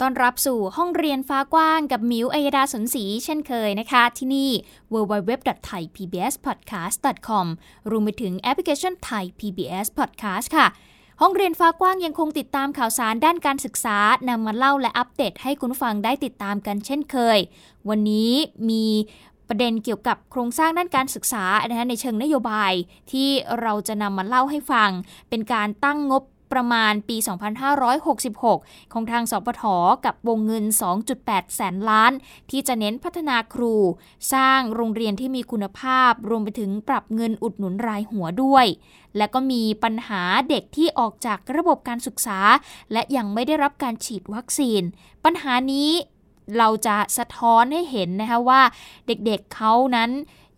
ต้อนรับสู่ห้องเรียนฟ้ากว้างกับมิวอัยดาสนศรีเช่นเคยนะคะ ที่นี่ www.thaipbspodcast.com รวมไปถึงแอปพลิเคชัน Thai PBS Podcast ค่ะ ห้องเรียนฟ้ากว้างยังคงติดตามข่าวสารด้านการศึกษานำมาเล่าและอัปเดตให้คุณฟังได้ติดตามกันเช่นเคย วันนี้มีประเด็นเกี่ยวกับโครงสร้างด้านการศึกษาในเชิงนโยบายที่เราจะนำมาเล่าให้ฟัง เป็นการตั้งงบ ประมาณปี 2566 ของทางสปทกับวงเงิน 2.8 แสนล้าน ที่จะเน้นพัฒนาครู สร้างโรงเรียนที่มีคุณภาพ รวมไปถึงปรับเงินอุดหนุนรายหัวด้วย และก็มีปัญหาเด็กที่ออกจากระบบการศึกษา และยังไม่ได้รับการฉีดวัคซีน ปัญหานี้เราจะสะท้อนให้เห็นนะคะว่าเด็กๆเเขานั้น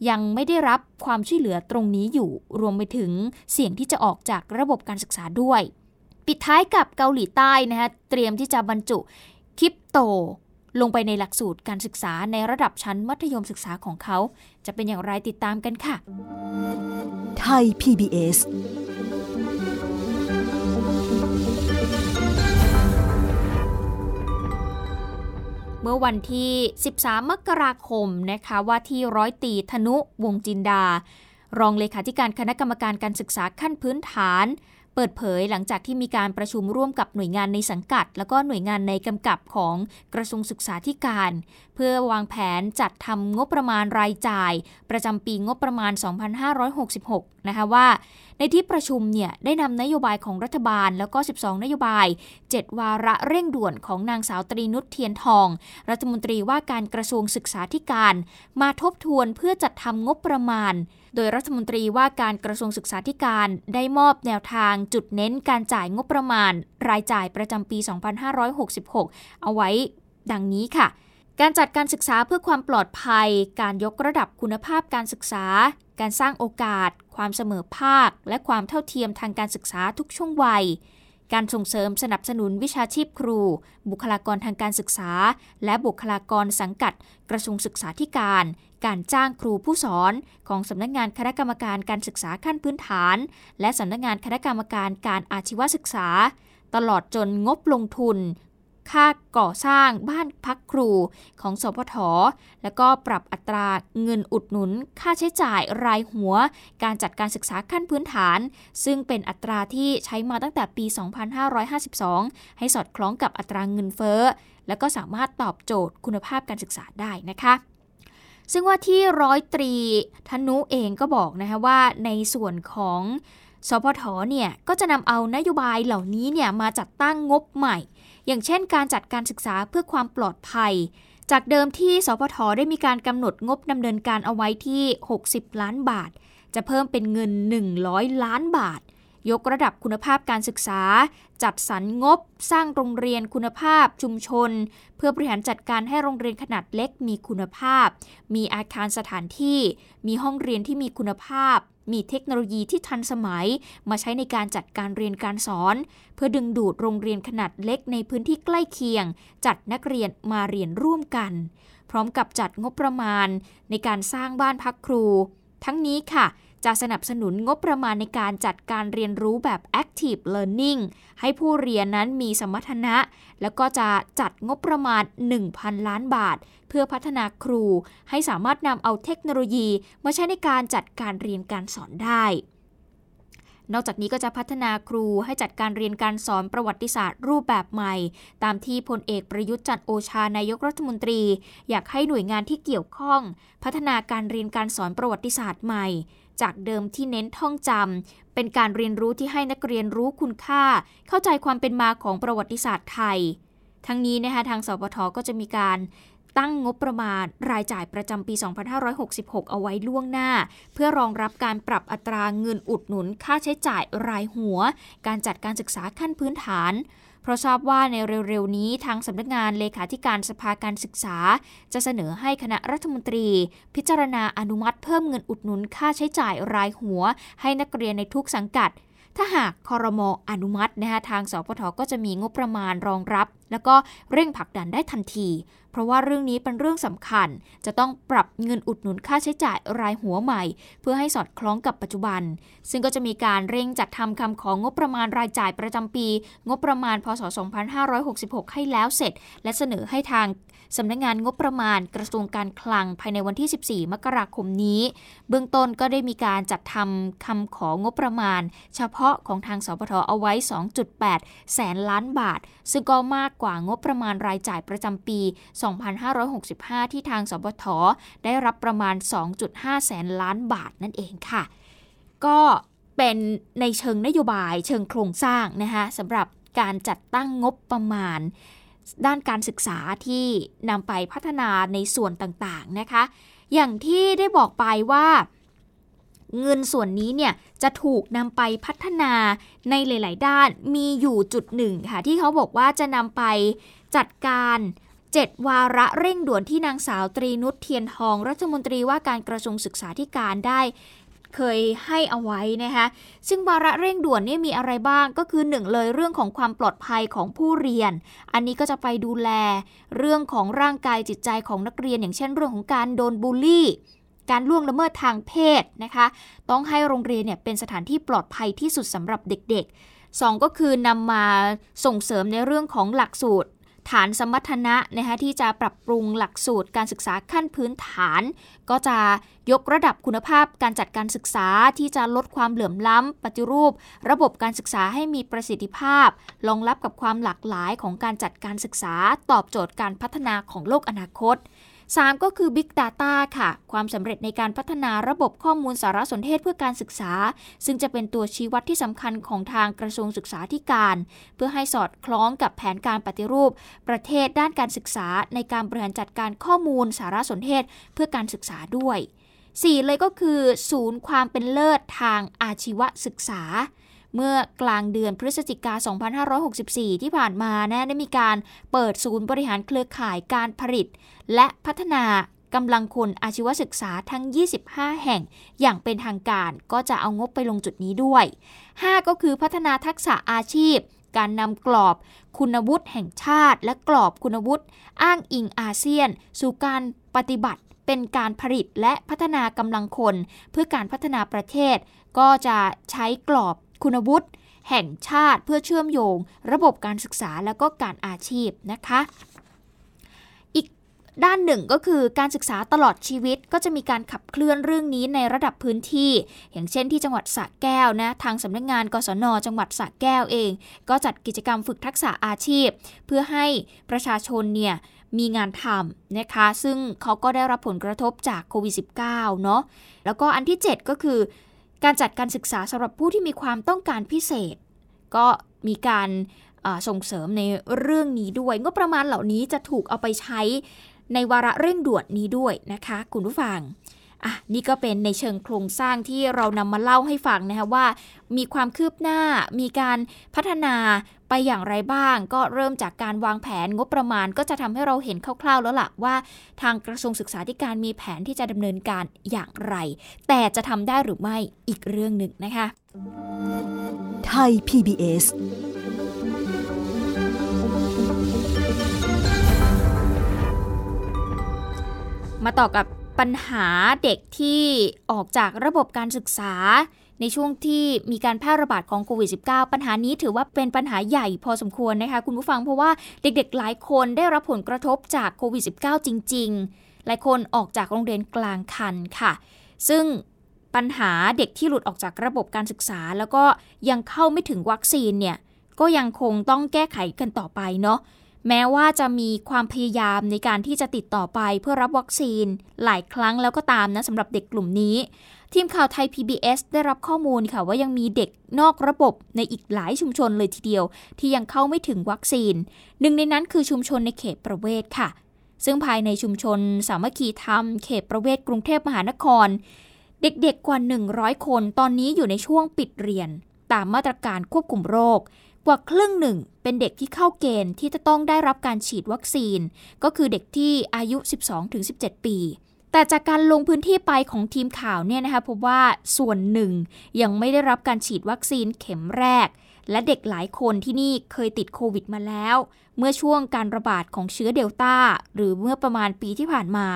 ยังไม่ได้รับความช่วยเหลือตรงนี้อยู่ รวมไปถึงเสี่ยงที่จะออกจากระบบการศึกษาด้วย ปิดท้ายกับเกาหลีใต้นะคะเตรียมที่จะบรรจุคริปโตลงไปในหลักสูตรการศึกษาในระดับชั้นมัธยมศึกษาของเขา จะเป็นอย่างไรติดตามกันค่ะ ไทย PBS เมื่อวันที่ 13 มกราคมนะคะว่าที่ร้อยตีธนุวงจินดา รองเลขาธิการคณะกรรมการการศึกษาขั้นพื้นฐาน เปิดเผยหลังจากที่มีการประชุมร่วมกับหน่วยงานในสังกัด แล้วก็หน่วยงานในกำกับของกระทรวงศึกษาธิการ เพื่อวางแผนจัดทำงบประมาณรายจ่าย ประจำปีงบประมาณ 2566 นะคะว่า ในที่ประชุมเนี่ยได้นำนโยบายของรัฐบาล แล้วก็ 12 นโยบาย 7 วาระเร่งด่วนของนางสาวตรีนุชเทียนทอง รัฐมนตรีว่าการกระทรวงศึกษาธิการ มาทบทวนเพื่อจัดทำงบประมาณ โดยรัฐมนตรีว่าการกระทรวงศึกษาธิการได้มอบแนวทางจุดเน้นการจ่ายงบประมาณ รายจ่ายประจำปี 2566 เอาไว้ดังนี้ค่ะ การจัดการศึกษาเพื่อความปลอดภัย การยกระดับคุณภาพการศึกษา การสร้างโอกาส ความเสมอภาค และความเท่าเทียมทางการศึกษาทุกช่วงวัย การส่งเสริมสนับสนุนวิชาชีพครู บุคลากรทางการศึกษา และบุคลากรสังกัด กระทรวงศึกษาธิการ การจ้างครูผู้สอน ของสำนักงานคณะกรรมการการศึกษาขั้นพื้นฐาน และสำนักงานคณะกรรมการการอาชีวศึกษา ตลอดจนงบลงทุน ค่าก่อสร้างบ้านพักครูของสพท แล้วก็ปรับอัตราเงินอุดหนุน ค่าใช้จ่ายรายหัว การจัดการศึกษาขั้นพื้นฐาน ซึ่งเป็นอัตราที่ใช้มาตั้งแต่ปี 2552 ให้สอดคล้องกับอัตราเงินเฟ้อ แล้วก็สามารถตอบโจทย์คุณภาพการศึกษาได้นะคะซึ่งว่าที่ร้อยตรีธนุเองก็บอกนะคะว่าในส่วนของสพทเนี่ยก็จะนำเอานโยบายเหล่านี้เนี่ยมาจัดตั้งงบใหม่ อย่างเช่นการจัดการศึกษาเพื่อความปลอดภัย จากเดิมที่สพทได้มีการกำหนดงบดำเนินการเอาไว้ที่ 60 ล้านบาท จะเพิ่มเป็นเงิน 100 ล้านบาท ยกระดับคุณภาพการศึกษา จัดสรรงบ สร้างโรงเรียนคุณภาพชุมชน เพื่อบริหารจัดการให้โรงเรียนขนาดเล็กมีคุณภาพ มีอาคารสถานที่ มีห้องเรียนที่มีคุณภาพ มีเทคโนโลยีที่ทันสมัย มาใช้ในการจัดการเรียนการสอน เพื่อดึงดูดโรงเรียนขนาดเล็กในพื้นที่ใกล้เคียง จัดนักเรียนมาเรียนร่วมกัน พร้อมกับจัดงบประมาณในการสร้างบ้านพักครู ทั้งนี้ค่ะ จะสนับสนุนงบประมาณในการจัดการเรียนรู้แบบ active learning ให้ผู้เรียนนั้นมีสมรรถนะ แล้วก็จะจัดงบประมาณ 1,000 ล้านบาท เพื่อพัฒนาครู ให้สามารถนำเอาเทคโนโลยีมาใช้ในการจัดการเรียนการสอนได้นอกจากนี้ก็จะพัฒนาครูให้จัดการเรียนการสอนประวัติศาสตร์รูปแบบใหม่ ตามที่พลเอกประยุทธ์จันโอชานายกรัฐมนตรี อยากให้หน่วยงานที่เกี่ยวข้อง พัฒนาการเรียนการสอนประวัติศาสตร์ใหม่ จากเดิมที่เน้นท่องจำเป็นการเรียนรู้ที่ให้นักเรียนรู้คุณค่า เข้าใจความเป็นมาของประวัติศาสตร์ไทย ทั้งนี้นะคะทางสปทก็จะมีการตั้งงบประมาณรายจ่ายประจำปี 2566 เอาไว้ล่วงหน้า เพื่อรองรับการปรับอัตราเงินอุดหนุนค่าใช้จ่ายรายหัว การจัดการศึกษาขั้นพื้นฐาน เพราะทราบว่าในเร็วๆนี้ทางสำนักงานเลขาธิการสภาการศึกษา จะเสนอให้คณะรัฐมนตรี พิจารณาอนุมัติเพิ่มเงินอุดหนุนค่าใช้จ่ายรายหัว ให้นักเรียนในทุกสังกัดถ้าหากคอรมออนุมัตินะคะทางสพทก็จะมีงบประมาณรองรับ แล้วก็เร่งผลักดันได้ทันที เพราะว่าเรื่องนี้เป็นเรื่องสำคัญ จะต้องปรับเงินอุดหนุนค่าใช้จ่ายรายหัวใหม่ เพื่อให้สอดคล้องกับปัจจุบัน ซึ่งก็จะมีการเร่งจัดทำคำของงบประมาณรายจ่ายประจำปี งบประมาณพศ 2566 ให้แล้วเสร็จ และเสนอให้ทาง สำนักงงานงบประมาณกระทรวงการคลังภายในวันที่ 14 มกราคมนี้ เบื้องต้นก็ได้มีการจัดทำคำของบประมาณ เฉพาะของทางสปทเอาไว้ 2.8 แสนล้านบาท ซึ่งก็มากกว่างบประมาณรายจ่ายประจำปี 2565 ที่ทางสปทได้รับประมาณ 2.5 แสนล้านบาทนั่นเองค่ะ ก็เป็นในเชิงนโยบายเชิงโครงสร้างนะคะสำหรับการจัดตั้งงบประมาณ ด้านการศึกษาที่นำไปพัฒนาในส่วนต่างๆนะคะ อย่างที่ได้บอกไปว่าเงินส่วนนี้เนี่ยจะถูกนำไปพัฒนาในหลาย ๆ ด้านมีอยู่จุดหนึ่งค่ะ ที่เขาบอกว่าจะนำไปจัดการ 7 วาระเร่งด่วนที่นางสาวตรีนุชเทียนทอง รัฐมนตรีว่าการกระทรวงศึกษาธิการได้ เคยให้เอาไว้นะคะซึ่งวาระเร่งด่วนนี่มีอะไรบ้างก็คือหนึ่งเลยเรื่องของความปลอดภัยของผู้เรียน อันนี้ก็จะไปดูแลเรื่องของร่างกายจิตใจของนักเรียน อย่างเช่นเรื่องของการโดนบูลลี่การล่วงละเมิดทางเพศนะคะ ต้องให้โรงเรียนเนี่ยเป็นสถานที่ปลอดภัยที่สุดสำหรับเด็กๆ 2 ก็คือนำมาส่งเสริมในเรื่องของหลักสูตร ฐานสมรรถนะนะคะที่จะปรับปรุงหลักสูตรการศึกษาขั้นพื้นฐาน ก็จะยกระดับคุณภาพการจัดการศึกษาที่จะลดความเหลื่อมล้ำ ปฏิรูป ระบบการศึกษาให้มีประสิทธิภาพรองรับกับความหลากหลายของการจัดการศึกษาตอบโจทย์การพัฒนาของโลกอนาคต 3 ก็คือ Big Data ค่ะ ความสำเร็จในการพัฒนาระบบข้อมูลสารสนเทศเพื่อการศึกษา ซึ่งจะเป็นตัวชี้วัดที่สำคัญของทางกระทรวงศึกษาธิการ เพื่อให้สอดคล้องกับแผนการปฏิรูป ประเทศด้านการศึกษา ในการบริหารจัดการข้อมูลสารสนเทศเพื่อการศึกษาด้วย 4 เลยก็คือ ศูนย์ความเป็นเลิศทางอาชีวศึกษา เมื่อกลางเดือนพฤศจิกา 2564 ที่ผ่านมานะได้มีการเปิดศูนย์บริหารเครือข่ายการผลิต และพัฒนากำลังคนอาชีวศึกษาทั้ง 25 แห่ง อย่างเป็นทางการก็จะเอางบไปลงจุดนี้ด้วย 5 ก็คือพัฒนาทักษะอาชีพ การนำกรอบคุณวุฒิแห่งชาติ และกรอบคุณวุฒิอ้างอิงอาเซียน สู่การปฏิบัติเป็นการผลิตและพัฒนากำลังคน เพื่อการพัฒนาประเทศ ก็จะใช้กรอบ คุณวุฒิแห่งชาติเพื่อเชื่อมโยง ระบบการศึกษาและก็การอาชีพนะคะอีกด้านหนึ่งก็คือการศึกษาตลอดชีวิตก็จะมีการขับเคลื่อนเรื่องนี้ในระดับพื้นที่ อย่างเช่นที่จังหวัดสระแก้วนะทางสำนักงงานกศนจังหวัดสระแก้วเอง ก็จัดกิจกรรมฝึกทักษะอาชีพ เพื่อให้ประชาชนเนี่ยมีงานทำนะคะ ซึ่งเขาก็ได้รับผลกระทบจากโควิด -19 เนาะแล้วก็อันที่ 7 ก็คือ การจัดการศึกษาสำหรับผู้ที่มีความต้องการพิเศษ ก็มีการส่งเสริมในเรื่องนี้ด้วยงบประมาณเหล่านี้จะถูกเอาไปใช้ในวาระเร่งด่วนนี้ด้วยนะคะ คุณผู้ฟังอะนี่ก็เป็นในเชิงโครงสร้างที่เรานำมาเล่าให้ฟังนะคะว่า มีความคืบหน้ามีการพัฒนา ไปอย่างไรบ้าง ก็เริ่มจากการวางแผนงบประมาณก็จะทำให้เราเห็นคร่าวๆ แล้วล่ะว่า ทางกระทรวงศึกษาธิการมีแผนที่จะดำเนินการอย่างไร แต่จะทำได้หรือไม่อีกเรื่องหนึ่งนะคะไทย PBS มาต่อกับปัญหาเด็กที่ออกจากระบบการศึกษา ในช่วงที่มีการแพร่ระบาดของโควิด -19 ปัญหานี้ถือว่าเป็นปัญหาใหญ่พอสมควรนะคะคุณผู้ฟังเพราะว่าเด็กๆ หลายคนได้รับผลกระทบจากโควิด -19 จริง ๆ หลายคนออกจากโรงเรียนกลางคันค่ะ ซึ่งปัญหาเด็กที่หลุดออกจากระบบการศึกษา แล้วก็ยังเข้าไม่ถึงวัคซีนเนี่ยก็ยังคงต้องแก้ไขกันต่อไปเนาะแม้ว่าจะมีความพยายามในการที่จะติดต่อไปเพื่อรับวัคซีนหลายครั้งแล้วก็ตามนะสำหรับเด็กกลุ่มนี้ ทีมข่าวไทย PBS ได้รับข้อมูลค่ะว่ายังมีเด็กนอกระบบในอีกหลายชุมชนเลยทีเดียว ที่ยังเข้าไม่ถึงวัคซีน หนึ่งในนั้นคือชุมชนในเขตประเวศค่ะ ซึ่งภายในชุมชนสามัคคีธรรม เขตประเวศกรุงเทพมหานคร เด็กๆกว่า 100 คนตอนนี้อยู่ในช่วงปิดเรียน ตามมาตรการควบคุมโรค กว่าครึ่งหนึ่งเป็นเด็กที่เข้าเกณฑ์ที่จะต้องได้รับการฉีดวัคซีน ก็คือเด็กที่อายุ 12-17 ปี แต่จากการลงพื้นที่ไปของทีมข่าวเนี่ยนะคะพบว่าส่วนหนึ่งยังไม่ได้รับการฉีดวัคซีนเข็มแรก และเด็กหลายคนที่นี่เคยติดโควิดมาแล้ว เมื่อช่วงการระบาดของเชื้อเดลต้า หรือเมื่อประมาณปีที่ผ่านมา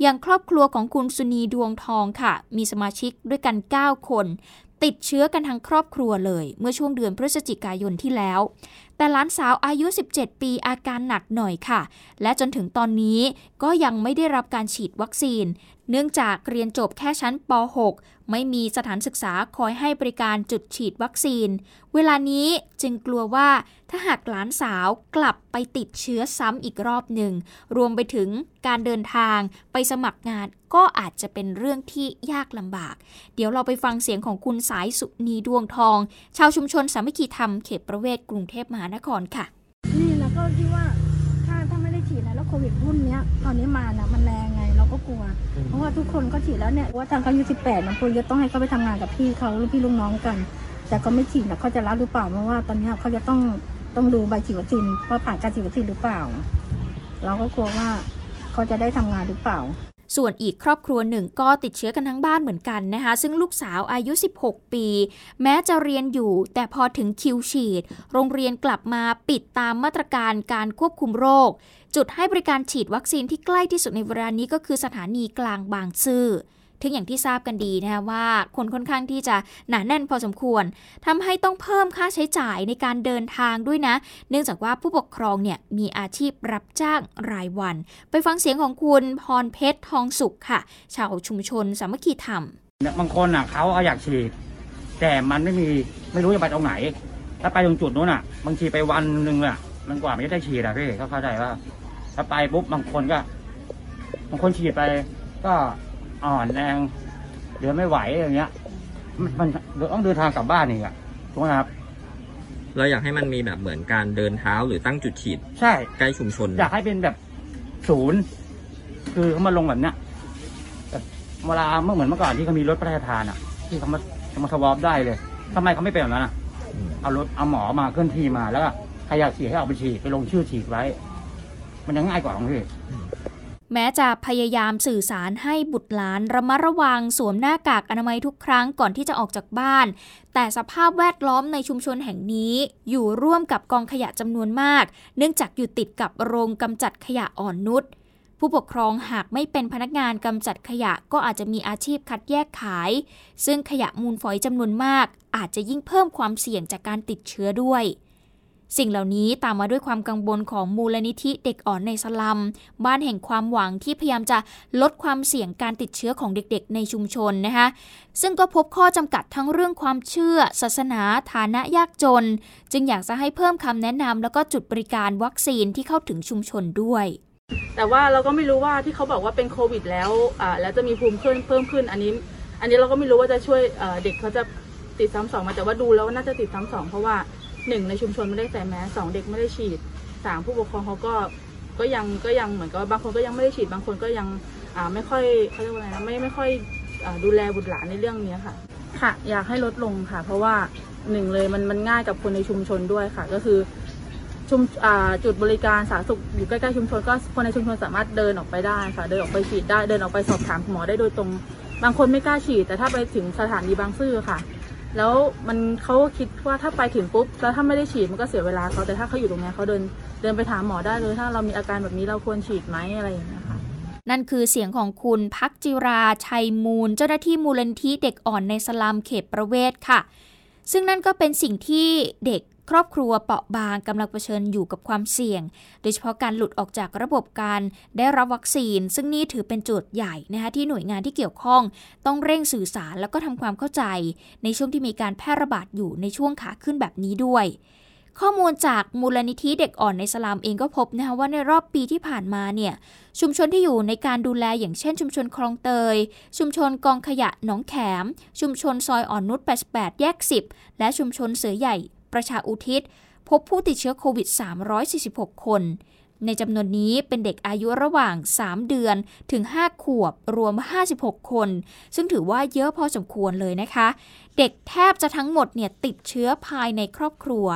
อย่างครอบครัวของคุณสุนีดวงทองค่ะ มีสมาชิกด้วยกัน 9 คน ติดเชื้อกันทั้งครอบครัวเลย เมื่อช่วงเดือนพฤศจิกายนที่แล้ว แต่หลานสาวอายุ 17 ปีอาการหนักหน่อยค่ะ และจนถึงตอนนี้ก็ยังไม่ได้รับการฉีดวัคซีน เนื่องจากเรียนจบแค่ชั้นป .6 ไม่มีสถานศึกษาคอยให้บริการจุดฉีดวัคซีน เวลานี้จึงกลัวว่าถ้าหากหลานสาวกลับไปติดเชื้อซ้ำอีกรอบหนึ่ง รวมไปถึงการเดินทางไปสมัครงานก็อาจจะเป็นเรื่องที่ยากลำบาก เดี๋ยวเราไปฟังเสียงของคุณสายสุนีดวงทอง ชาวชุมชนสามัคคีธรรมเขตประเวศกรุงเทพมหานครค่ะ นี่แล้วก็คิดว่า วโควิดรุ่นเนี้ยตอนนี้มานะมันแรงไงเราก็กลัว เพราะว่าทุกคนก็ฉีดแล้วเนี่ยว่าทางเขาอายุสิบแปดมันควรจะต้องให้เขาไปทำงานกับพี่เขาลูกพี่ลูกน้องกัน แต่เขาไม่ฉีดนะเขาจะรับหรือเปล่าเพราะว่าตอนเนี้ยเขาจะต้องต้องดูใบฉีดวัคซีนว่าผ่านการฉีดวัคซีนหรือเปล่า เราก็กลัวว่าเขาจะได้ทำงานหรือเปล่า ส่วนอีกครอบครัวหนึ่งก็ติดเชื้อกันทั้งบ้านเหมือนกันนะคะ ซึ่งลูกสาวอายุ 16 ปี แม้จะเรียนอยู่ แต่พอถึงคิวฉีด โรงเรียนกลับมาปิดตามมาตรการการควบคุมโรค จุดให้บริการฉีดวัคซีนที่ใกล้ที่สุดในเวลานี้ก็คือสถานีกลางบางซื่อ ถึงอย่างที่ทราบกันดีนะคะว่าคนค่อนข้างที่จะหนาแน่นพอสมควรทำให้ต้องเพิ่มค่าใช้จ่ายในการเดินทางด้วยนะ เนื่องจากว่าผู้ปกครองเนี่ยมีอาชีพรับจ้างรายวัน ไปฟังเสียงของคุณพรเพชรทองสุขค่ะ ชาวชุมชนสามัคคีธรรมบางคนอะเขาเอาอยากฉีด แต่มันไม่มีไม่รู้จะไปตรงไหน ถ้าไปตรงจุดนู้นอะ บางทีไปวันหนึ่งอะมันกว่ามันจะได้ฉีดอะพี่เขาเข้าใจว่าถ้าไปปุ๊บบางคนก็ บางคนฉีดไปก็ อ่อนแรงเดินไม่ไหวอย่างเงี้ย มันมันต้องเดินทางกลับบ้านอีกอะถูกไหมครับ เราอยากให้มันมีแบบเหมือนการเดินเท้าหรือตั้งจุดฉีด ใช่ ใกล้ชุมชน อยากให้เป็นแบบศูนย์ คือเขามาลงแบบเนี้ยแบบเวลาเมื่อเหมือนเมื่อก่อนที่เขามีรถพระราชทานอะ ที่เขามาเขามาสวอปได้เลยทำไมเขาไม่เป็นแบบนั้นอะ อืม เอารถเอาหมอมาเคลื่อนที่มาแล้วก็ใครอยากฉีดให้เอาไปฉีดไปลงชื่อฉีดไว้ มันยังง่ายกว่าของพี่ แม้จะพยายามสื่อสารให้บุตรหลานระมัดระวังสวมหน้ากากอนามัยทุกครั้งก่อนที่จะออกจากบ้าน แต่สภาพแวดล้อมในชุมชนแห่งนี้ อยู่ร่วมกับกองขยะจำนวนมาก เนื่องจากอยู่ติดกับโรงกำจัดขยะอ่อนนุชผู้ปกครองหากไม่เป็นพนักงานกำจัดขยะก็อาจจะมีอาชีพคัดแยกขาย ซึ่งขยะมูลฝอยจำนวนมาก อาจจะยิ่งเพิ่มความเสี่ยงจากการติดเชื้อด้วย สิ่งเหล่านี้ตามมาด้วยความกังวลของมูลนิธิเด็กอ่อนในสลัม บ้านแห่งความหวังที่พยายามจะลดความเสี่ยงการติดเชื้อของเด็กๆ ในชุมชนนะคะซึ่งก็พบข้อจำกัดทั้งเรื่องความเชื่อ ศาสนา ฐานะยากจน จึงอยากจะให้เพิ่มคำแนะนำแล้วก็จุดบริการวัคซีนที่เข้าถึงชุมชนด้วยแต่ว่าเราก็ไม่รู้ว่าที่เขาบอกว่าเป็นโควิด แล้วอ่าแล้วจะมีภูมิเพิ่มเพิ่มขึ้นอันนี้ อันนี้เราก็ไม่รู้ว่าจะช่วยเด็กเขาจะติดซ้ำสองมาแต่ว่าดูแล้วน่าจะติดซ้ำสองเพราะว่า หนึ่งในชุมชนไม่ได้ใส่แมสสองเด็กไม่ได้ฉีดสามผู้ปกครองเขาก็ก็ยังก็ยังเหมือนกับว่าบางคนก็ยังไม่ได้ฉีดบางคนก็ยังอ่าไม่ค่อยเขาเรียกว่าอะไรนะไม่ไม่ค่อยอดูแลบุตรหลานในเรื่องนี้ค่ะ ค่ะ อยากให้ลดลงค่ะ เพราะว่าหนึ่งเลยมันมันง่ายกับคนในชุมชนด้วยค่ะ ก็คือชุมจุดบริการสาธารณสุขอยู่ใกล้ๆชุมชน ก็คนในชุมชนสามารถเดินออกไปได้ค่ะ เดินออกไปฉีดได้เดินออกไปสอบถามหมอได้โดยตรง บางคนไม่กล้าฉีด แต่ถ้าไปถึงสถานีบางซื่อค่ะ แล้วมันเขาคิดว่าถ้าไปถึงปุ๊บแล้วถ้าไม่ได้ฉีดมันก็เสียเวลาเขาแต่ถ้าเขาอยู่ตรงนี้เขาเดินเดินไปถามหมอได้เลยถ้าเรามีอาการแบบนี้เราควรฉีดไหมอะไรอย่างเงี้ยค่ะนั่นคือเสียงของคุณพักจิราชัยมูล เจ้าหน้าที่มูลนิธิเด็กอ่อนในสลัมเขตประเวศค่ะ ซึ่งนั่นก็เป็นสิ่งที่เด็ก ครอบครัวเปราะบางกำลังเผชิญอยู่กับความเสี่ยง โดยเฉพาะการหลุดออกจากระบบการได้รับวัคซีน ซึ่งนี่ถือเป็นโจทย์ใหญ่นะคะที่หน่วยงานที่เกี่ยวข้อง ต้องเร่งสื่อสารแล้วก็ทำความเข้าใจ ในช่วงที่มีการแพร่ระบาดอยู่ในช่วงขาขึ้นแบบนี้ด้วย ข้อมูลจากมูลนิธิเด็กอ่อนในสลามเองก็พบนะคะว่าในรอบปีที่ผ่านมาเนี่ยชุมชนที่อยู่ในการดูแลอย่างเช่น ชุมชนคลองเตย ชุมชนกองขยะหนองแขม ชุมชนซอยอ่อนนุช 88 แยก 10 และชุมชนเสือใหญ่ ประชาอุทิศ พบผู้ติดเชื้อโควิด 346 คน ในจำนวนนี้เป็นเด็กอายุระหว่าง 3 เดือนถึง 5 ขวบ รวม 56 คน ซึ่งถือว่าเยอะพอสมควรเลยนะคะ เด็กแทบจะทั้งหมดเนี่ยติดเชื้อภายในครอบครัว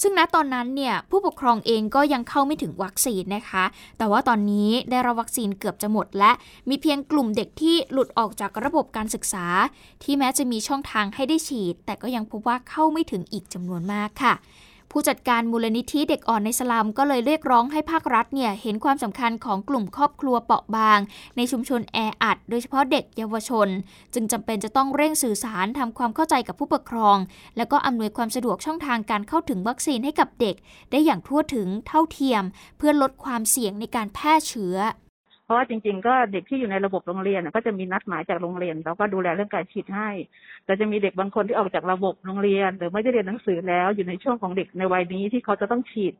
ซึ่งณตอนนั้นเนี่ยผู้ปกครองเองก็ยังเข้าไม่ถึงวัคซีนนะคะ แต่ว่าตอนนี้ได้รับวัคซีนเกือบจะหมด และมีเพียงกลุ่มเด็กที่หลุดออกจากระบบการศึกษา ที่แม้จะมีช่องทางให้ได้ฉีด แต่ก็ยังพบว่าเข้าไม่ถึงอีกจำนวนมากค่ะ ผู้จัดการมูลนิธิเด็กอ่อนในสลัมก็เลยเรียกร้องให้ภาครัฐเนี่ยเห็นความสำคัญของกลุ่มครอบครัวเปราะบาง ในชุมชนแออัด โดยเฉพาะเด็กเยาวชน จึงจำเป็นจะต้องเร่งสื่อสารทำความเข้าใจกับผู้ปกครอง แล้วก็อำนวยความสะดวกช่องทางการเข้าถึงวัคซีนให้กับเด็ก ได้อย่างทั่วถึงเท่าเทียม เพื่อลดความเสี่ยงในการแพร่เชื้อ เพราะว่าจริง ๆ ก็เด็กที่อยู่ในระบบโรงเรียนก็จะมีนัดหมายจากโรงเรียนเราก็ดูแลเรื่องการฉีดให้ แต่จะมีเด็กบางคนที่ออกจากระบบโรงเรียน หรือไม่ได้เรียนหนังสือแล้ว อยู่ในช่วงของเด็กในวัยนี้ที่เขาจะต้องฉีด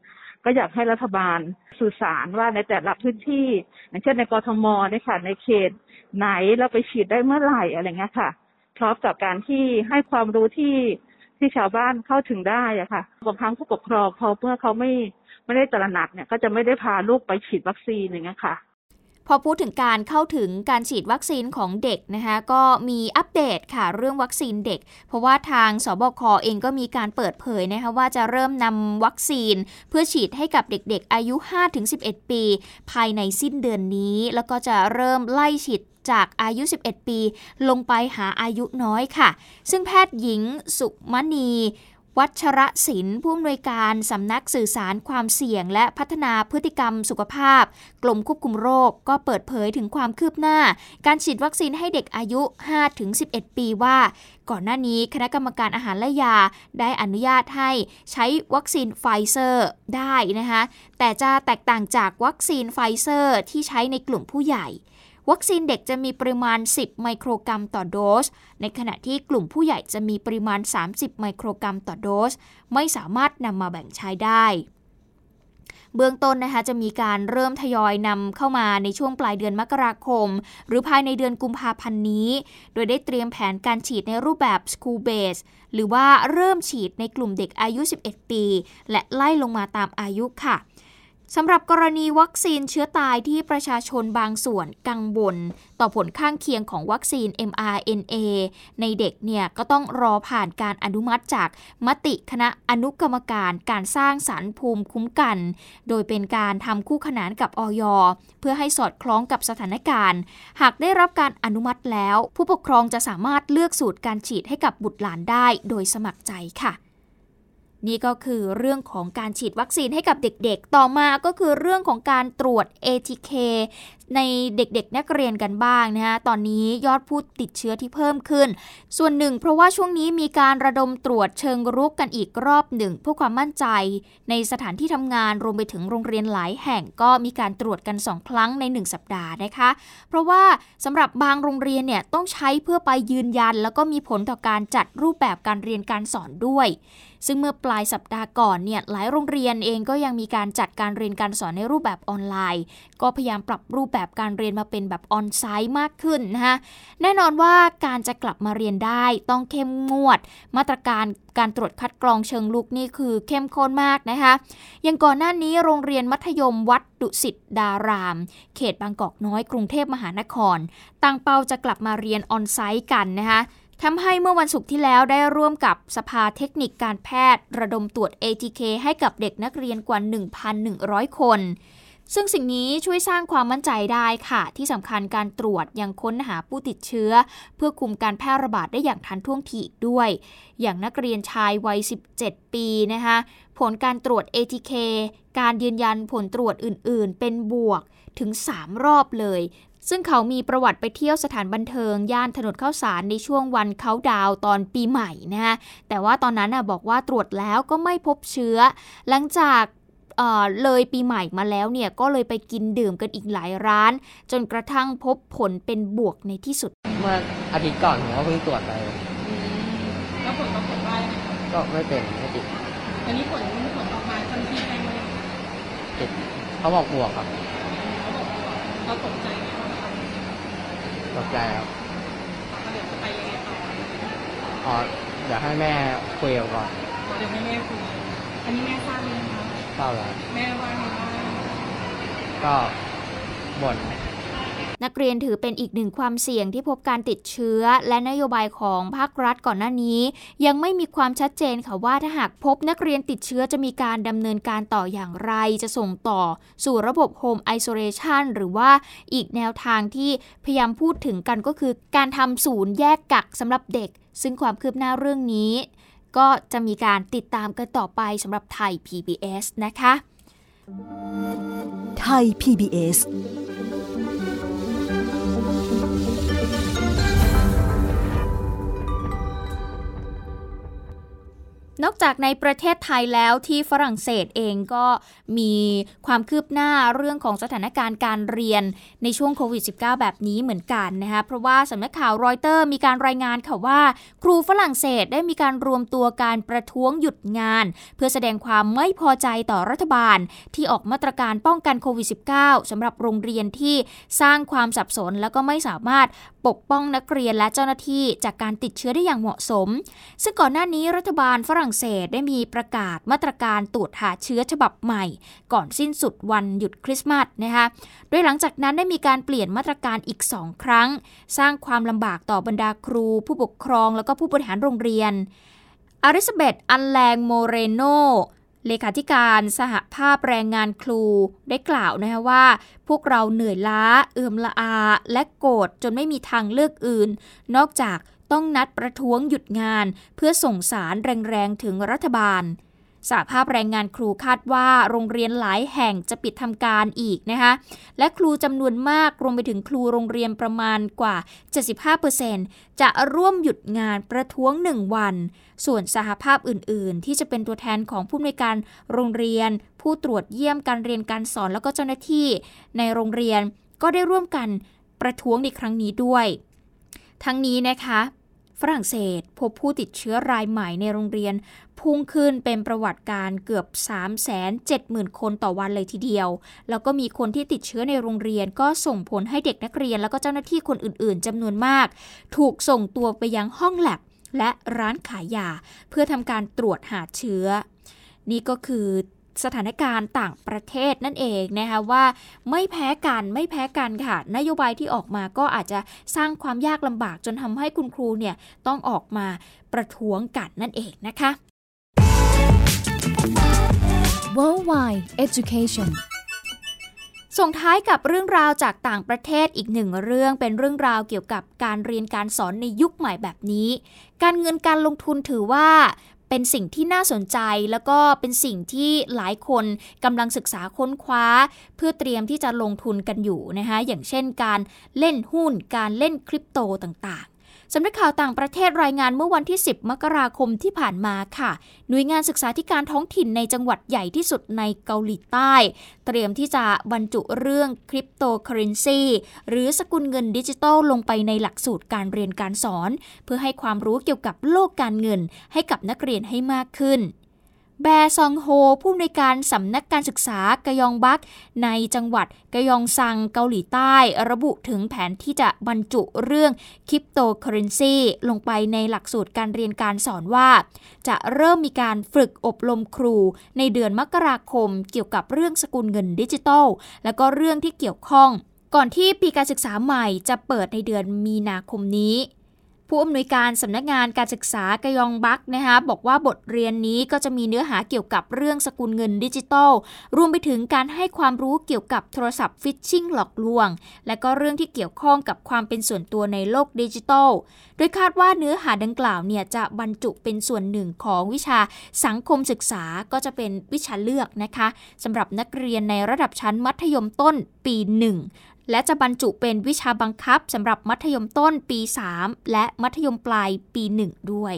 ก็อยากให้รัฐบาลสื่อสารว่าในแต่ละพื้นที่อย่างเช่นในกรทมเนี่ยค่ะในเขตไหนเราไปฉีดได้เมื่อไหร่อะไรเงี้ยค่ะพร้อมกับการที่ให้ความรู้ที่ที่ชาวบ้านเข้าถึงได้อะค่ะบางครั้งผู้ปกครองเขาเมื่อเขาไม่ไม่ได้ตระหนักเนี่ย ก็จะไม่ได้พาลูกไปฉีดวัคซีนอย่างเงี้ยค่ะ พอพูดถึงการเข้าถึงการฉีดวัคซีนของเด็กนะคะก็มีอัปเดตค่ะเรื่องวัคซีนเด็ก เพราะว่าทางสบคเองก็มีการเปิดเผยนะคะว่าจะเริ่มนำวัคซีน เพื่อฉีดให้กับเด็กๆ อายุ 5-11 ปี ภายในสิ้นเดือนนี้ แล้วก็จะเริ่มไล่ฉีดจากอายุ 11 ปี ลงไปหาอายุน้อยค่ะ ซึ่งแพทย์หญิงสุมณี วัชระศิลป์ผู้อำนวยการสำนักสื่อสารความเสี่ยง และพัฒนาพฤติกรรมสุขภาพกรมควบคุมโรคก็เปิดเผยถึงความคืบหน้า การฉีดวัคซีนให้เด็กอายุ 5-11 ปีว่า ก่อนหน้านี้คณะกรรมการอาหารและยา ได้อนุญาตให้ใช้วัคซีนไฟเซอร์ได้นะคะแต่จะแตกต่างจากวัคซีนไฟเซอร์ที่ใช้ในกลุ่มผู้ใหญ่ วัคซีนเด็กจะมีปริมาณ 10 ไมโครกรัมต่อโดสส ในขณะที่กลุ่มผู้ใหญ่จะมีปริมาณ 30 ไมโครกรัมต่อโดส ไม่สามารถนำมาแบ่งใช้ได้ เบื้องต้นนะคะจะมีการเริ่มทยอยนำเข้ามาในช่วงปลายเดือนมกราคม หรือภายในเดือนกุมภาพันธ์นี้ โดยได้เตรียมแผนการฉีดในรูปแบบ school base หรือว่าเริ่มฉีดในกลุ่มเด็กอายุ 11 ปี และไล่ลงมาตามอายุค่ะ สำหรับกรณีวัคซีนเชื้อตายที่ประชาชนบางส่วนกังวลต่อผลข้างเคียงของวัคซีน mRNA ในเด็กเนี่ยก็ต้องรอผ่านการอนุมัติจากมติคณะอนุกรรมการการสร้างสารภูมิคุ้มกัน โดยเป็นการทำคู่ขนานกับอย เพื่อให้สอดคล้องกับสถานการณ์ หากได้รับการอนุมัติแล้ว ผู้ปกครองจะสามารถเลือกสูตรการฉีดให้กับบุตรหลานได้ โดยสมัครใจค่ะ นี่ก็คือเรื่องของการฉีดวัคซีนให้กับเด็กๆ ต่อมาก็คือเรื่องของการตรวจ ATK ในเด็กๆ นักเรียนกันบ้างนะฮะ ตอนนี้ยอดผู้ติดเชื้อที่เพิ่มขึ้น ส่วนหนึ่งเพราะว่าช่วงนี้มีการระดมตรวจเชิงรุกกันอีกรอบหนึ่งเพื่อความมั่นใจ ในสถานที่ทำงานรวมไปถึงโรงเรียนหลายแห่งก็มีการตรวจกัน 2 ครั้งใน 1 สัปดาห์นะคะ เพราะว่าสำหรับบางโรงเรียนเนี่ยต้องใช้เพื่อไปยืนยัน แล้วก็มีผลต่อการจัดรูปแบบการเรียนการสอนด้วยซึ่งเมื่อปลายสัปดาห์ก่อนเนี่ยหลายโรงเรียนเองก็ยังมีการจัดการเรียนการสอนในรูปแบบออนไลน์ ก็พยายามปรับรูปแบบการเรียนมาเป็นแบบออนไซต์มากขึ้นนะคะแน่นอนว่าการจะกลับมาเรียนได้ต้องเข้มงวด มาตรการการตรวจคัดกรองเชิงลุกนี่คือเข้มข้นมากนะคะอย่างก่อนหน้านี้โรงเรียนมัธยมวัดดุสิตดาราม เขตบางกอกน้อยกรุงเทพมหานคร ตั้งเป้าจะกลับมาเรียนออนไซต์กันนะคะ ทำให้เมื่อวันศุกร์ที่แล้วได้ร่วมกับสภาเทคนิคการแพทย์ ระดมตรวจ ATK ให้กับเด็กนักเรียนกว่า 1,100 คน ซึ่งสิ่งนี้ช่วยสร้างความมั่นใจได้ค่ะ ที่สำคัญการตรวจยังค้นหาผู้ติดเชื้อ เพื่อคุมการแพร่ระบาดได้อย่างทันท่วงทีอีกด้วย อย่างนักเรียนชายวัย 17 ปีนะคะผลการตรวจ ATK การยืนยันผลตรวจอื่น ๆ เป็นบวกถึง 3 รอบเลย ซึ่งเขามีประวัติไปเที่ยวสถานบันเทิง ย่านถนนข้าวสารในช่วงวันเขาดาวตอนปีใหม่นะฮะแต่ว่าตอนนั้นบอกว่าตรวจแล้วก็ไม่พบเชื้อ หลังจากเเลยปีใหม่มาแล้วเนี่ยก็เลยไปกินดื่มกันอีกหลายร้าน จนกระทั่งพบผลเป็นบวกในที่สุด เมื่ออาทิตย์ก่อนผมก็เพิ่งตรวจไปแล้วผลปรากฏว่ายังไงคะก็ไม่เป็นไม่ติดอันนี้ผลผลออกมาทันทีได้ไหมติดเขาบอกบวกครับเขาบอกว่าเราตกใจไหมว่าเขา ตกใจครับเดี๋ยวจะไปยังไงต่ออ๋อเดี๋ยวให้แม่คุยกันก่อนเดี๋ยวให้แม่คุยอันนี้แม่ทราบไหมคะเศร้าแล้วแม่ว่าไงบ้างก็บ่น นักเรียนถือเป็นอีกหนึ่งความเสี่ยงที่พบการติดเชื้อ และนโยบายของภาครัฐก่อนหน้านี้ ยังไม่มีความชัดเจนค่ะว่าถ้าหากพบนักเรียนติดเชื้อจะมีการดำเนินการต่ออย่างไร จะส่งต่อสู่ระบบโฮมไอโซเลชันหรือว่าอีกแนวทางที่พยายามพูดถึงกันก็คือ การทำศูนย์แยกกักสำหรับเด็ก ซึ่งความคืบหน้าเรื่องนี้ ก็จะมีการติดตามกันต่อไปสำหรับไทย PBS นะคะไทย PBS นอกจากในประเทศไทยแล้วที่ฝรั่งเศสเองก็มีความคืบหน้าเรื่องของสถานการณ์การเรียนในช่วงโควิด -19 แบบนี้เหมือนกันนะคะเพราะว่าสำนักข่าวรอยเตอร์มีการรายงานค่ะว่า ครูฝรั่งเศสได้มีการรวมตัวการประท้วงหยุดงาน เพื่อแสดงความไม่พอใจต่อรัฐบาล ที่ออกมาตรการป้องกันโควิด -19 สำหรับโรงเรียนที่สร้างความสับสน แล้วก็ไม่สามารถ ปกป้องนักเรียนและเจ้าหน้าที่จากการติดเชื้อได้อย่างเหมาะสม ซึ่งก่อนหน้านี้รัฐบาลฝรั่งเศสได้มีประกาศมาตรการตรวจหาเชื้อฉบับใหม่ ก่อนสิ้นสุดวันหยุดคริสต์มาสนะคะโดยหลังจากนั้นได้มีการเปลี่ยนมาตรการอีกสองครั้ง สร้างความลำบากต่อบรรดาครู ผู้ปกครองแล้วก็ผู้บริหารโรงเรียนอาริสเบตอันแลงโมเรโน เลขาธิการสหภาพแรงงานครูได้กล่าวนะคะว่า พวกเราเหนื่อยล้า เอื่อมละอา และโกรธจนไม่มีทางเลือกอื่น นอกจากต้องนัดประท้วงหยุดงาน เพื่อส่งสารแรงๆถึงรัฐบาล สหภาพแรงงานครูคาดว่าโรงเรียนหลายแห่งจะปิดทำการอีกนะคะ และครูจำนวนมากรวมไปถึงครูโรงเรียนประมาณกว่า 75%จะร่วมหยุดงานประท้วง 1 วัน ส่วนสหภาพอื่น ๆ ที่จะเป็นตัวแทนของผู้อำนวยการโรงเรียน ผู้ตรวจเยี่ยมการเรียนการสอนแล้วก็เจ้าหน้าที่ในโรงเรียนก็ได้ร่วมกันประท้วงในครั้งนี้ด้วย ทั้งนี้นะคะ ฝรั่งเศสพบผู้ติดเชื้อรายใหม่ในโรงเรียน พุ่งขึ้นเป็นประวัติการเกือบ 370,000 คนต่อวันเลยทีเดียว แล้วก็มีคนที่ติดเชื้อในโรงเรียน ก็ส่งผลให้เด็กนักเรียน แล้วก็เจ้าหน้าที่คนอื่นๆจำนวนมาก ถูกส่งตัวไปยังห้องแลบและร้านขายยา เพื่อทำการตรวจหาเชื้อ นี่ก็คือ สถานการณ์ต่างประเทศนั่นเองนะคะว่าไม่แพ้กันไม่แพ้กันค่ะ นโยบายที่ออกมาก็อาจจะสร้างความยากลำบากจนทำให้คุณครูเนี่ยต้องออกมาประท้วงกันนั่นเองนะคะ Worldwide Education ส่งท้ายกับเรื่องราวจากต่างประเทศอีกหนึ่งเรื่องเป็นเรื่องราวเกี่ยวกับการเรียนการสอนในยุคใหม่แบบนี้ การเงินการลงทุนถือว่า เป็นสิ่งที่น่าสนใจแล้วก็เป็นสิ่งที่หลายคนกำลังศึกษาค้นคว้า เพื่อเตรียมที่จะลงทุนกันอยู่นะคะอย่างเช่นการเล่นหุ้นการเล่นคริปโตต่าง สำนักข่าวต่างประเทศรายงานเมื่อวันที่ 10 มกราคมที่ผ่านมาค่ะ หน่วยงานศึกษาธิการท้องถิ่นในจังหวัดใหญ่ที่สุดในเกาหลีใต้ เตรียมที่จะบรรจุเรื่องคริปโตเคอเรนซีหรือสกุลเงินดิจิทัลลงไปในหลักสูตรการเรียนการสอน เพื่อให้ความรู้เกี่ยวกับโลกการเงิน ให้กับนักเรียนให้มากขึ้น แบซองโฮ ผู้อำนวยการสำนักการศึกษากยองบัก ในจังหวัดกยองซังเกาหลีใต้ ระบุถึงแผนที่จะบรรจุเรื่องคริปโตเคอเรนซีลงไปในหลักสูตรการเรียนการสอนว่า จะเริ่มมีการฝึกอบรมครูในเดือนมกราคมเกี่ยวกับเรื่องสกุลเงินดิจิทัลและก็เรื่องที่เกี่ยวข้อง ก่อนที่ปีการศึกษาใหม่จะเปิดในเดือนมีนาคมนี้ ผู้อำนวยการสำนักงานการศึกษากยองบักนะคะบอกว่าบทเรียนนี้ก็จะมีเนื้อหาเกี่ยวกับเรื่องสกุลเงินดิจิตอลรวมไปถึงการให้ความรู้เกี่ยวกับโทรศัพท์ phishing หลอกลวง และก็เรื่องที่เกี่ยวข้องกับความเป็นส่วนตัวในโลกดิจิตอลโดยคาดว่าเนื้อหาดังกล่าวเนี่ยจะบรรจุเป็นส่วนหนึ่งของวิชาสังคมศึกษาก็จะเป็นวิชาเลือกนะคะสำหรับนักเรียนในระดับชั้นมัธยมต้นปีหนึ่ง และจะบรรจุเป็นวิชาบังคับสำหรับมัธยมต้นปี 3 และมัธยมปลายปี 1 ด้วย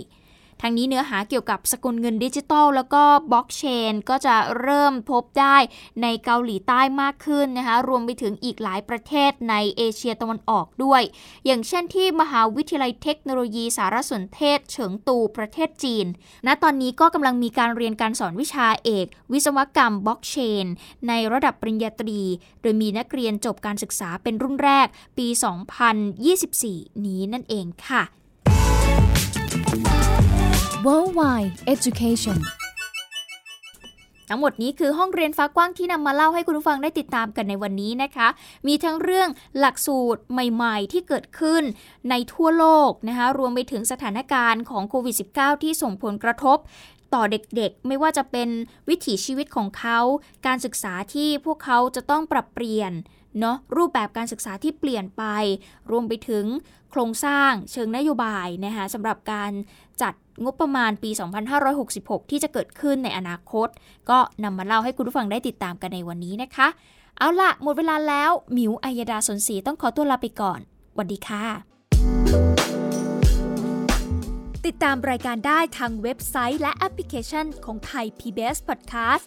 ทางนี้เนื้อหาเกี่ยวกับสกุลเงินดิจิทัลแล้วก็บล็อกเชนก็จะเริ่มพบได้ในเกาหลีใต้มากขึ้นนะคะ รวมไปถึงอีกหลายประเทศในเอเชียตะวันออกด้วย อย่างเช่นที่มหาวิทยาลัยเทคโนโลยีสารสนเทศ เฉิงตูประเทศจีน ณ ตอนนี้ก็กำลังมีการเรียนการสอนวิชาเอก วิศวกรรมบล็อกเชน ในระดับปริญญาตรี โดยมีนักเรียนจบการศึกษาเป็นรุ่นแรกปี 2024 นี้นั่นเองค่ะ Worldwide Education ทั้งหมดนี้คือห้องเรียนฟ้ากว้างที่นำมาเล่าให้คุณผู้ฟังได้ติดตามกันในวันนี้นะคะ มีทั้งเรื่องหลักสูตรใหม่ๆ ที่เกิดขึ้นในทั่วโลกนะคะ รวมไปถึงสถานการณ์ของโควิด -19 ที่ส่งผลกระทบต่อเด็กๆ ไม่ว่าจะเป็นวิถีชีวิตของเขา การศึกษาที่พวกเขาจะต้องปรับเปลี่ยน เนาะรูปแบบการศึกษาที่เปลี่ยนไป รวมไปถึงโครงสร้างเชิงนโยบายนะคะสำหรับการจัดงบประมาณปี 2566 ที่จะเกิดขึ้นในอนาคต ก็นำมาเล่าให้คุณผู้ฟังได้ติดตามกันในวันนี้นะคะ เอาละหมดเวลาแล้วหมิวอัยดาสนศรีต้องขอตัวลาไปก่อนสวัสดีค่ะ ติดตามรายการได้ทางเว็บไซต์และแอปพลิเคชันของไทย PBS Podcast